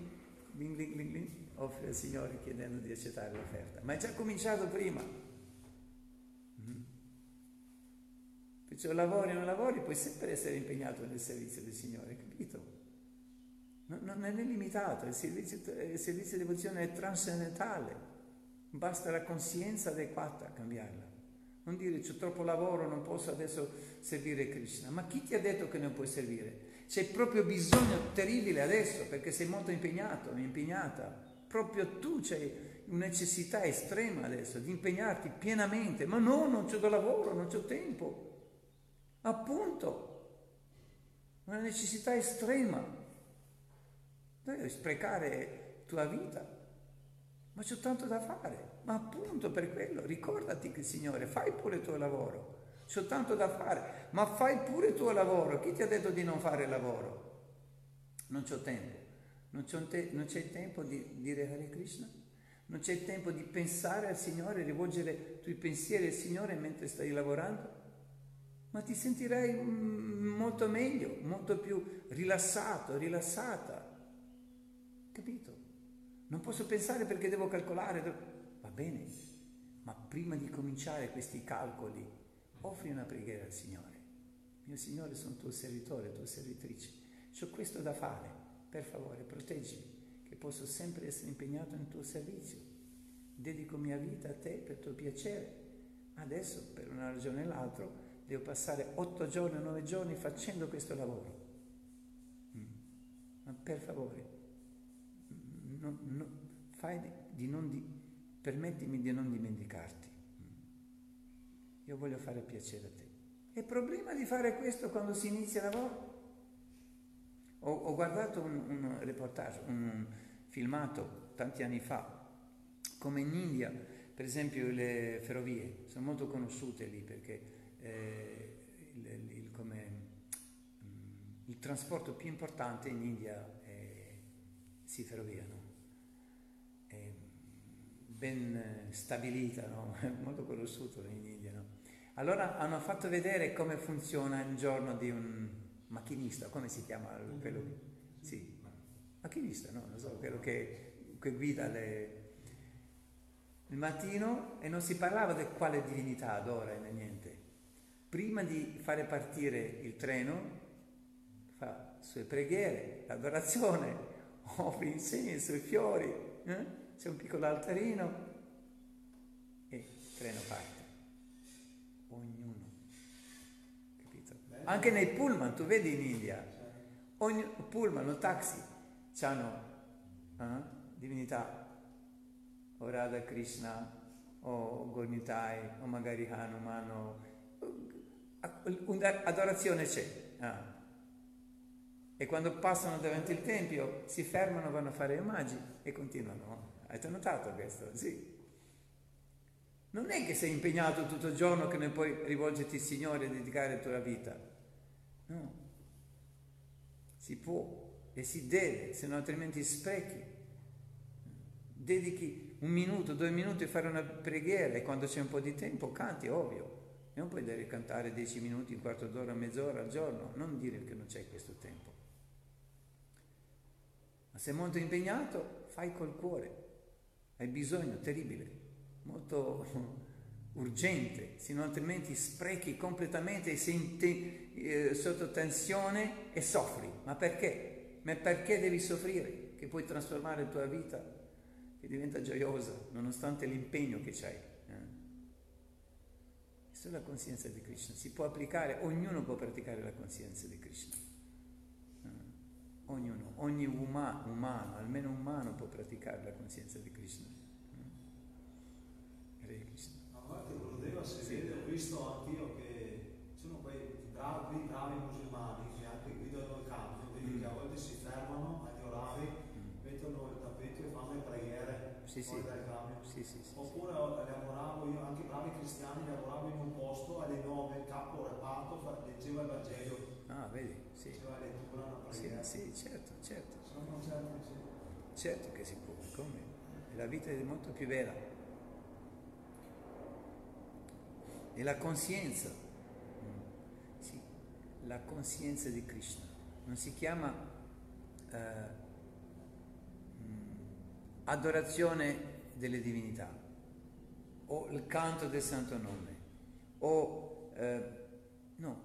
bling, bling, bling, bling, offri al Signore chiedendo di accettare l'offerta. Ma è già cominciato prima. Mm-hmm. Perciò lavori o non lavori, puoi sempre essere impegnato nel servizio del Signore, capito? non è limitato, il servizio, il servizio di devozione è trascendentale, basta la coscienza adeguata a cambiarla. Non dire c'è troppo lavoro, non posso adesso servire Krishna. Ma chi ti ha detto che non puoi servire? C'è proprio bisogno terribile adesso perché sei molto impegnato, impegnata. Proprio tu c'hai una necessità estrema adesso di impegnarti pienamente. Ma no, non c'è da lavoro, non c'è tempo. Appunto, una necessità estrema. Devi sprecare tua vita. Ma c'ho tanto da fare. Ma appunto per quello, ricordati che Signore, fai pure il tuo lavoro. C'ho tanto da fare, ma fai pure il tuo lavoro. Chi ti ha detto di non fare il lavoro? Non c'ho tempo. Non, te- non c'è tempo di dire Hare Krishna? Non c'è tempo di pensare al Signore, rivolgere i tuoi pensieri al Signore mentre stai lavorando? Ma ti sentirai mm, molto meglio, molto più rilassato, rilassata. Capito? Non posso pensare perché devo calcolare. Va bene, ma prima di cominciare questi calcoli, offri una preghiera al Signore. Mio Signore, sono tuo servitore, tua servitrice. Ho questo da fare. Per favore, proteggimi che posso sempre essere impegnato nel tuo servizio. Dedico mia vita a te per tuo piacere. Adesso, per una ragione o l'altra, devo passare otto giorni o nove giorni facendo questo lavoro. Mm. Ma per favore, no, no, fai di non di, permettimi di non dimenticarti. Mm. Io voglio fare piacere a te. È problema di fare questo quando si inizia il lavoro? Ho, ho guardato un, un, reportage, un filmato tanti anni fa, come in India, per esempio le ferrovie sono molto conosciute lì perché eh, il, il, come, mm, il, trasporto più importante in India è sì, ferrovia, no? È ben stabilita, no? È molto conosciuto in India, no? Allora hanno fatto vedere come funziona il giorno di un macchinista, come si chiama quello? Sì, macchinista, no? Non so, quello che, che guida le... il mattino e non si parlava di quale divinità adora né niente. Prima di fare partire il treno, fa sue preghiere, l'adorazione, offre incenso, i fiori, eh? c'è un piccolo altarino e il treno parte. Ognuno anche nei pullman, tu vedi in India, ogni pullman o taxi hanno eh, divinità, o Radha Krishna, o Gornitai, o magari Hanuman, o, adorazione c'è. Ah. E quando passano davanti al tempio si fermano, vanno a fare omaggi e continuano. Hai notato questo? Sì. Non è che sei impegnato tutto il giorno che ne puoi rivolgerti al Signore e dedicare la tua vita. No, si può e si deve, se no altrimenti sprechi. Dedichi un minuto, due minuti a fare una preghiera e quando c'è un po' di tempo canti, ovvio. Non puoi devi cantare dieci minuti, un quarto d'ora, mezz'ora al giorno, non dire che non c'è questo tempo. Ma sei molto impegnato, fai col cuore. Hai bisogno, terribile, molto urgente, se no altrimenti sprechi completamente sei te, eh, sotto tensione e soffri. Ma perché? Ma perché devi soffrire? Che puoi trasformare la tua vita, che diventa gioiosa, nonostante l'impegno che c'hai. Eh? Questa è la coscienza di Krishna. Si può applicare, ognuno può praticare la coscienza di Krishna. Eh? Ognuno, ogni umano, umano, almeno umano può praticare la coscienza di Krishna. Eh? Hare Krishna sì. vede, ho visto anch'io che sono quei bravi, bravi musulmani che anche guidano il camion, vedi mm. che a volte si fermano agli orari, mm. mettono il tappeto e fanno le preghiere sì, fuori sì. dal camion. Sì, sì, sì, Oppure lavoravo io, anche bravi cristiani, lavoravo in un posto alle 9, il capo reparto leggeva il Vangelo. Ah, vedi, sì. Faceva lettura, una preghiera. Sì, sì, certo, certo. Sono certo, sì. Certo che si può, come? La vita è molto più bella. E la coscienza, sì, la coscienza di Krishna, non si chiama eh, adorazione delle divinità o il canto del santo nome o eh, no,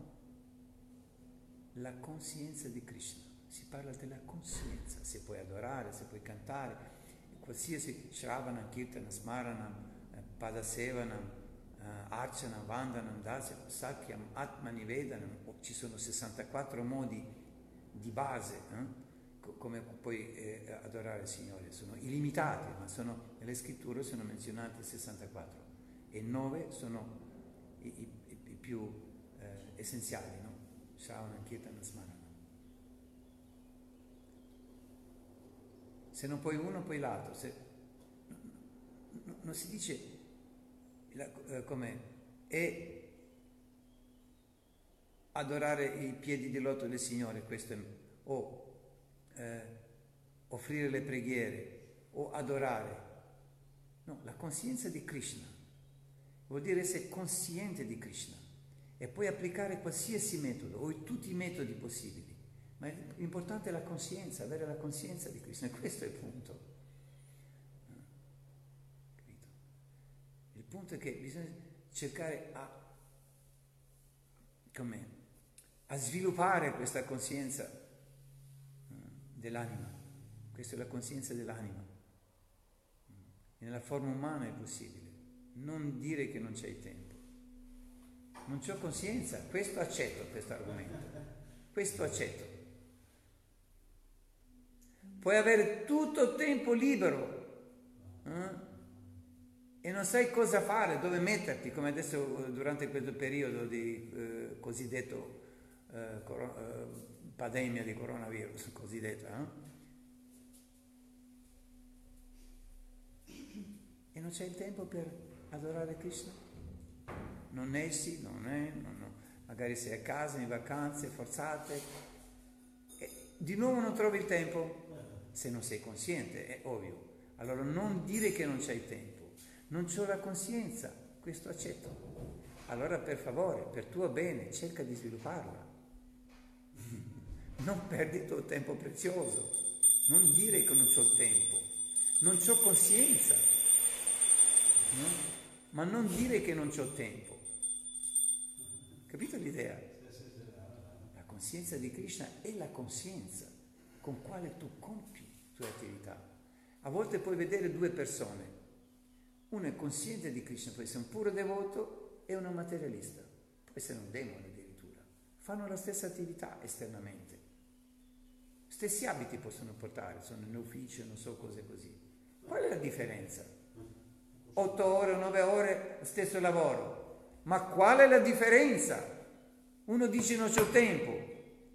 la coscienza di Krishna. Si parla della coscienza, se puoi adorare, se puoi cantare, qualsiasi Shravana, Kirtana, Smarana, eh, Padasevanam, uh, Archana, Vandanam, Dasya, Sakyam, Atmani, Vedanam, ci sono 64 modi di base eh? come puoi eh, adorare il Signore, sono illimitati, ma sono, nelle scritture sono menzionati 64 e 9 sono i, i, i più eh, essenziali, no? Shravana, Kirtana, Smarana. Se non puoi uno, puoi l'altro. Se, non si dice eh, com'è, è adorare i piedi di lotto del Signore, questo è, o eh, offrire le preghiere, o adorare. No, la coscienza di Krishna vuol dire essere consciente di Krishna e poi applicare qualsiasi metodo o tutti i metodi possibili. Ma l'importante è la coscienza, avere la coscienza di Krishna, questo è il punto. Il punto è che bisogna cercare a, a sviluppare questa coscienza eh, dell'anima. Questa è la coscienza dell'anima. Nella forma umana è possibile. Non dire che non c'è tempo. Non ho coscienza, questo accetto questo argomento. Questo accetto. Puoi avere tutto il tempo libero eh? E non sai cosa fare, dove metterti, come adesso durante questo periodo di eh, cosiddetto eh, coro- eh, pandemia di coronavirus, cosiddetta. Eh? E non c'è il tempo per adorare Krishna? Non esci, non è, non, no. magari sei a casa, in vacanze, forzate. E di nuovo non trovi il tempo se non sei consciente, è ovvio. Allora non dire che non c'hai tempo, non c'ho la coscienza, questo accetto. Allora per favore, per tuo bene, cerca di svilupparla. Non perdi il tuo tempo prezioso, non dire che non c'ho tempo, non c'ho coscienza, no? ma non dire che non c'ho tempo. Capito l'idea? La coscienza di Krishna è la coscienza con quale tu compi sue attività. A volte puoi vedere due persone, uno è consciente di Krishna, può essere un puro devoto e uno materialista, può essere un demone addirittura. Fanno la stessa attività esternamente. Stessi abiti possono portare, sono in ufficio, non so cose così. Qual è la differenza? Otto ore, nove ore, stesso lavoro. Ma qual è la differenza? Uno dice non c'ho tempo,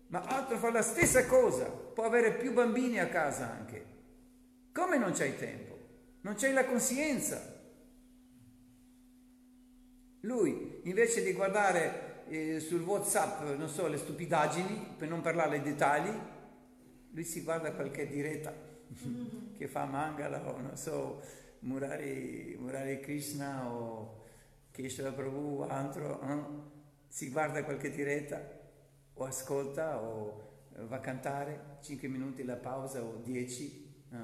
ma altro fa la stessa cosa, può avere più bambini a casa anche. Come non c'hai tempo? Non c'hai la coscienza. Lui, invece di guardare eh, sul WhatsApp, non so, le stupidaggini, per non parlare dei dettagli, lui si guarda qualche diretta che fa Mangala o non so, Murari, Murari Krishna o Keshava Prabhu o altro, eh? si guarda qualche diretta o ascolta o va a cantare 5 minuti la pausa o 10, eh?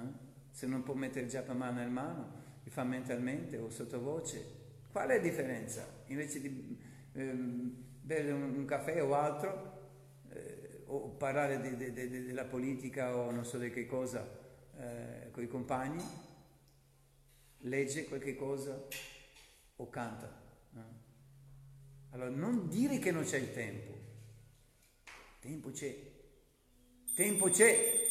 se non può mettere già per mano in mano, li fa mentalmente o sottovoce. Qual è la differenza? Invece di ehm, bere un, caffè o altro, eh, o parlare de, de, de, della politica o non so di che cosa eh, con i compagni, legge qualche cosa o canta. Eh? Allora non dire che non c'è il tempo, Tempo c'è. Tempo c'è.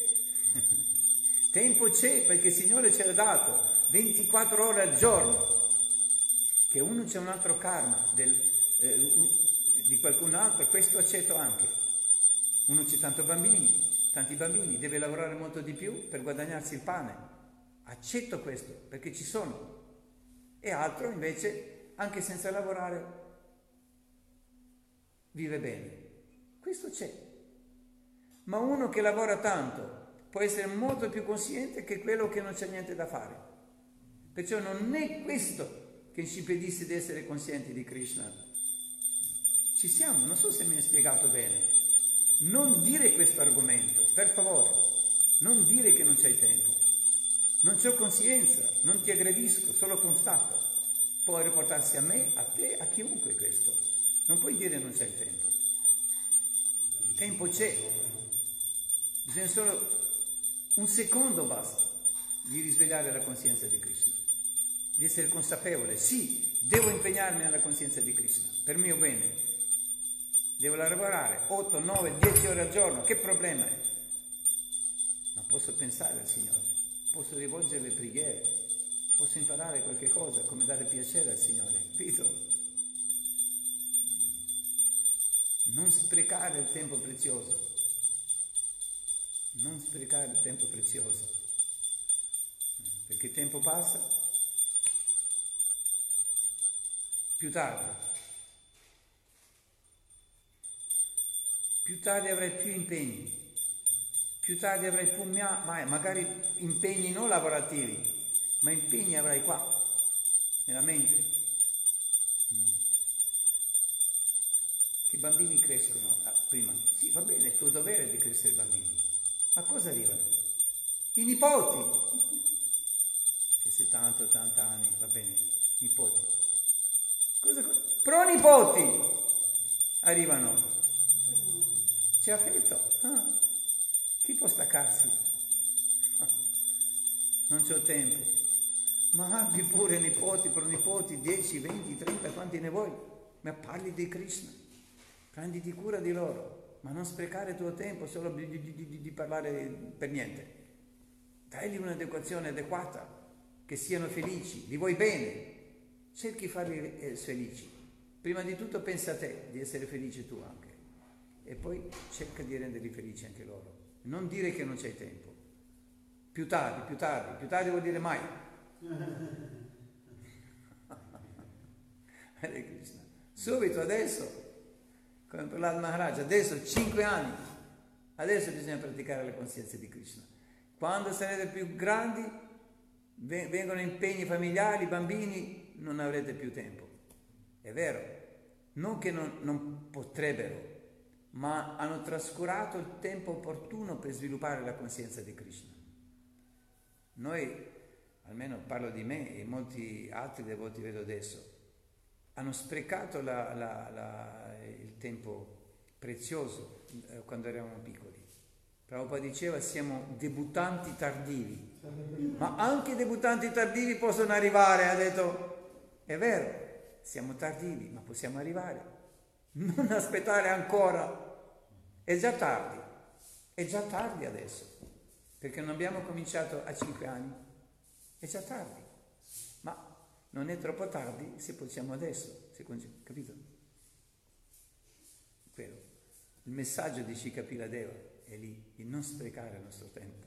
Tempo c'è perché il Signore ce l'ha dato 24 ore al giorno. Che uno c'è un altro karma del, eh, di qualcun altro, questo accetto anche. Uno c'è tanti bambini, tanti bambini, deve lavorare molto di più per guadagnarsi il pane. Accetto questo perché ci sono. E altro invece, anche senza lavorare, vive bene. Questo c'è. Ma uno che lavora tanto può essere molto più consciente che quello che non c'è niente da fare. Perciò non è questo che ci impedisce di essere conscienti di Krishna. Ci siamo, non so se mi hai spiegato bene. Non dire questo argomento, per favore. Non dire che non c'hai tempo. Non ho coscienza, non ti aggredisco, solo constato. Può riportarsi a me, a te, a chiunque questo. Non puoi dire non c'hai tempo. Tempo c'è, bisogna solo un secondo basta di risvegliare la coscienza di Krishna, di essere consapevole, sì, devo impegnarmi nella coscienza di Krishna, per mio bene, devo lavorare 8, 9, 10 ore al giorno, che problema è? Ma posso pensare al Signore, posso rivolgere le preghiere, posso imparare qualche cosa, come dare piacere al Signore, capito? Non sprecare il tempo prezioso. Non sprecare il tempo prezioso. Perché il tempo passa più tardi. Più tardi avrai più impegni, più tardi avrai più magari impegni non lavorativi, ma impegni avrai qua, nella mente. Mm. Che i bambini crescono ah, prima. Sì, va bene, è il tuo dovere di crescere i bambini. Ma cosa arrivano? I nipoti. Se 70, 80 anni, va bene, nipoti. Pronipoti arrivano c'è affetto. Ah, chi può staccarsi? Non c'ho tempo. Ma abbi pure nipoti, pronipoti, 10, 20, 30, quanti ne vuoi? Ma parli di Krishna. Prenditi cura di loro, ma non sprecare il tuo tempo solo di, di, di, di parlare per niente. Dagli un'educazione adeguata, che siano felici, li vuoi bene. Cerchi di farli eh, felici. Prima di tutto pensa a te di essere felice tu anche e poi cerca di renderli felici anche loro. Non dire che non c'hai tempo. Più tardi, più tardi, più tardi vuol dire mai. Hare Krishna. Subito, adesso, come per l'Ad Maharaj, adesso 5 anni, adesso bisogna praticare le coscienze di Krishna. Quando sarete più grandi, vengono impegni familiari, bambini, non avrete più tempo. È vero, non che non, non potrebbero, ma hanno trascurato il tempo opportuno per sviluppare la coscienza di Krishna. Noi, almeno parlo di me e molti altri devoti vedo adesso, hanno sprecato la, la, la, il tempo prezioso eh, quando eravamo piccoli. Prabhupada diceva siamo debuttanti tardivi, ma anche debuttanti tardivi possono arrivare, ha detto, è vero, siamo tardivi, ma possiamo arrivare. Non aspettare ancora è già tardi, è già tardi adesso, perché non abbiamo cominciato a 5 anni, è già tardi, ma non è troppo tardi se possiamo adesso, se, capito? Quello. Il messaggio di Shikapila Deva è lì, di non sprecare il nostro tempo.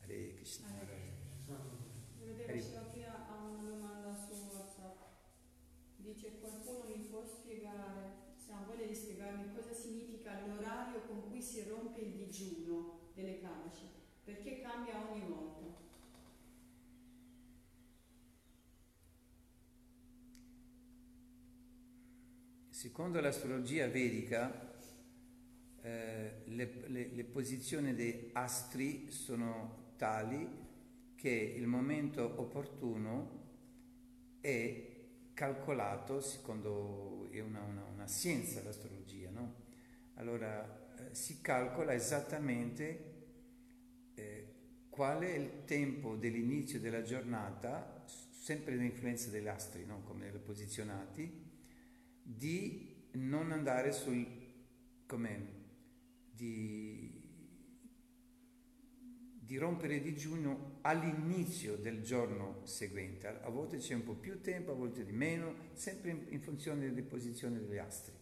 Hare Krishna. Hare Shikapila ha una domanda su WhatsApp. Dice qualcuno mi può spiegare, se ha voglia di spiegarmi cosa significa l'orario con cui si rompe il digiuno delle Kadashi, perché cambia ogni volta. Secondo l'astrologia vedica, eh, le, le, le posizioni dei astri sono tali che il momento opportuno è calcolato, secondo è una, una, una scienza l'astrologia, no? Allora eh, si calcola esattamente eh, qual è il tempo dell'inizio della giornata, sempre l'influenza degli astri, no? come posizionati, di non andare sul, come, di, di rompere digiuno all'inizio del giorno seguente. A volte c'è un po' più tempo, a volte di meno, sempre in, funzione delle posizioni degli astri.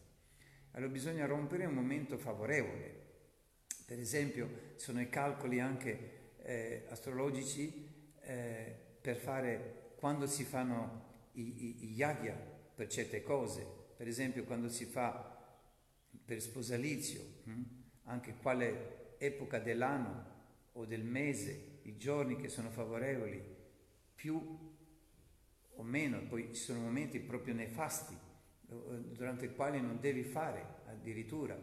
Allora bisogna rompere un momento favorevole. Per esempio, sono i calcoli anche eh, astrologici eh, per fare quando si fanno i, i, i yagya per certe cose. Per esempio, quando si fa per sposalizio, hm? anche quale epoca dell'anno o del mese, i giorni che sono favorevoli, più o meno, poi ci sono momenti proprio nefasti durante i quali non devi fare addirittura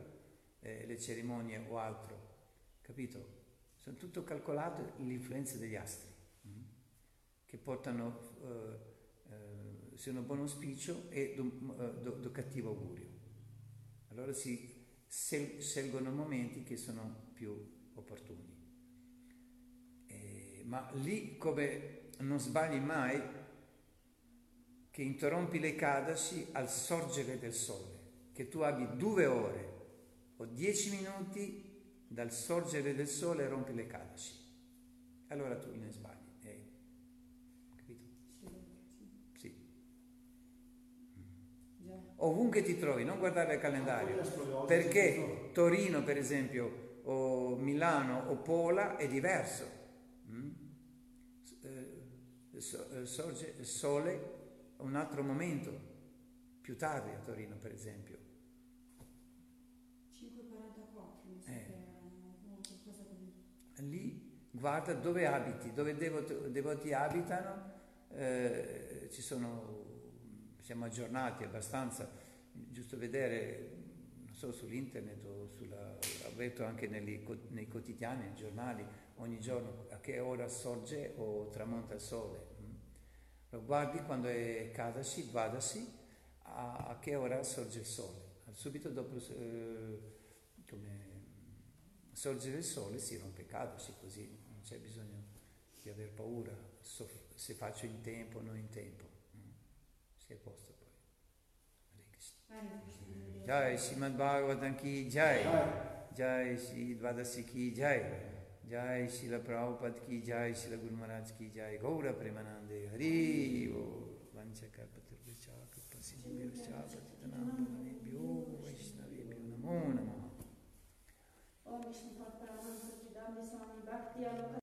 eh, le cerimonie o altro, capito? Sono tutto calcolato l'influenza degli astri mm? che portano eh, eh, un buon auspicio e do, eh, do, do cattivo augurio. Allora si scelgono momenti che sono più opportuni. Ma lì come non sbagli mai che interrompi le Kadasi al sorgere del sole, che tu abbi due ore o dieci minuti dal sorgere del sole rompi le Kadasi. Allora tu ne sbagli. Eh. Capito? Sì. Ovunque ti trovi, non guardare il calendario, perché Torino per esempio, o Milano o Pola è diverso. Eh, sorge il sole un altro momento, più tardi a Torino per esempio. 544 mi sa Eh. che. Lì guarda dove abiti, dove i devoti, devoti abitano, eh, ci sono, siamo aggiornati abbastanza, giusto vedere, non so, sull'internet o sulla, ho letto anche negli, nei quotidiani, nei giornali, ogni giorno a che ora sorge o tramonta il sole. Lo guardi quando è Kadasi, Vadasi, a, a che ora sorge il sole. Subito dopo eh, come sorgere il sole si rompe Kadasi, così non c'è bisogno di aver paura so- se faccio in tempo o non in tempo. Mm. Si è posto poi. Jai Srimad Bhagavatam ki Jai Jai Shri Dvadasi ki Jai Jai Shila Prabhupada ki Jai Shila Guru Maharaj ki Jai. Gaura Premanande Hari O Vancha Kalpaturvacha Kripasinibhyascha Patitanam Pavanebhyo Vaishnavebhyo. Namo Namaha. Om Vishnu Padmanabh Swami Bhakti Aloka